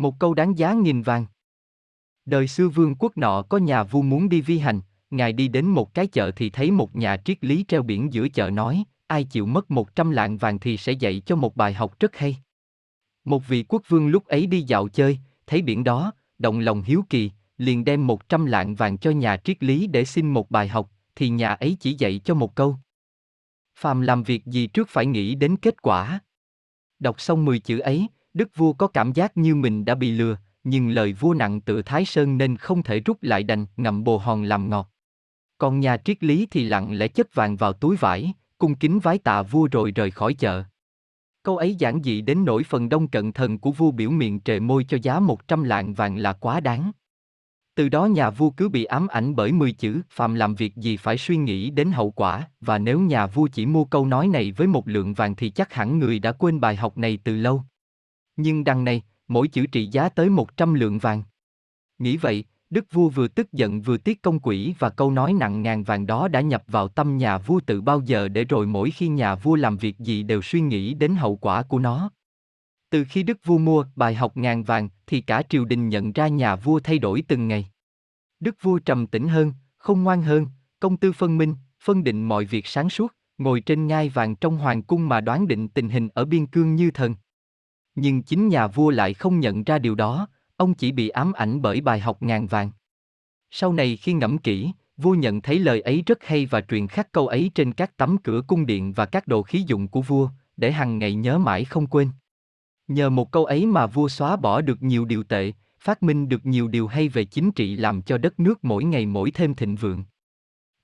Một câu đáng giá nghìn vàng. Đời xưa vương quốc nọ có nhà vua muốn đi vi hành, ngài đi đến một cái chợ thì thấy một nhà triết lý treo biển giữa chợ nói, ai chịu mất một trăm lạng vàng thì sẽ dạy cho một bài học rất hay. Một vị quốc vương lúc ấy đi dạo chơi, thấy biển đó, động lòng hiếu kỳ, liền đem một trăm lạng vàng cho nhà triết lý để xin một bài học, thì nhà ấy chỉ dạy cho một câu. Phàm làm việc gì trước phải nghĩ đến kết quả. Đọc xong 10 chữ ấy, đức vua có cảm giác như mình đã bị lừa, nhưng lời vua nặng tự Thái Sơn nên không thể rút lại đành ngậm bồ hòn làm ngọt. Còn nhà triết lý thì lặng lẽ chất vàng vào túi vải, cung kính vái tạ vua rồi rời khỏi chợ. Câu ấy giản dị đến nỗi phần đông cận thần của vua biểu miệng trề môi cho giá một trăm lạng vàng là quá đáng. Từ đó nhà vua cứ bị ám ảnh bởi 10 chữ, phàm làm việc gì phải suy nghĩ đến hậu quả, và nếu nhà vua chỉ mua câu nói này với một lượng vàng thì chắc hẳn người đã quên bài học này từ lâu. Nhưng đằng này, mỗi chữ trị giá tới 100 lượng vàng. Nghĩ vậy, đức vua vừa tức giận vừa tiếc công quỷ và câu nói nặng ngàn vàng đó đã nhập vào tâm nhà vua từ bao giờ để rồi mỗi khi nhà vua làm việc gì đều suy nghĩ đến hậu quả của nó. Từ khi đức vua mua bài học ngàn vàng thì cả triều đình nhận ra nhà vua thay đổi từng ngày. Đức vua trầm tĩnh hơn, không ngoan hơn, công tư phân minh, phân định mọi việc sáng suốt, ngồi trên ngai vàng trong hoàng cung mà đoán định tình hình ở biên cương như thần. Nhưng chính nhà vua lại không nhận ra điều đó, ông chỉ bị ám ảnh bởi bài học ngàn vàng. Sau này khi ngẫm kỹ, vua nhận thấy lời ấy rất hay và truyền khắc câu ấy trên các tấm cửa cung điện và các đồ khí dụng của vua, để hằng ngày nhớ mãi không quên. Nhờ một câu ấy mà vua xóa bỏ được nhiều điều tệ, phát minh được nhiều điều hay về chính trị làm cho đất nước mỗi ngày mỗi thêm thịnh vượng.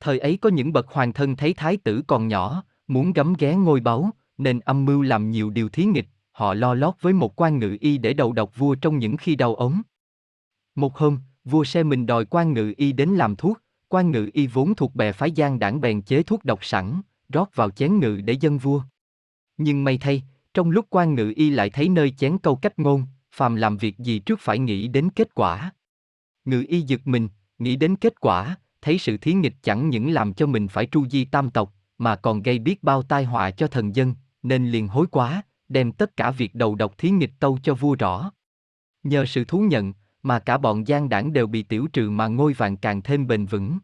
Thời ấy có những bậc hoàng thân thấy thái tử còn nhỏ, muốn gấm ghé ngôi báu, nên âm mưu làm nhiều điều thí nghịch, họ lo lót với một quan ngự y để đầu độc vua trong những khi đau ốm. Một hôm, vua xe mình đòi quan ngự y đến làm thuốc, quan ngự y vốn thuộc bè phái gian đảng bèn chế thuốc độc sẵn, rót vào chén ngự để dân vua. Nhưng may thay, trong lúc quan ngự y lại thấy nơi chén câu cách ngôn, phàm làm việc gì trước phải nghĩ đến kết quả. Ngự y giật mình, nghĩ đến kết quả, thấy sự thí nghịch chẳng những làm cho mình phải tru di tam tộc, mà còn gây biết bao tai họa cho thần dân, nên liền hối quá, đem tất cả việc đầu độc thí nghịch tâu cho vua rõ. Nhờ sự thú nhận, mà cả bọn gian đảng đều bị tiểu trừ mà ngôi vàng càng thêm bền vững.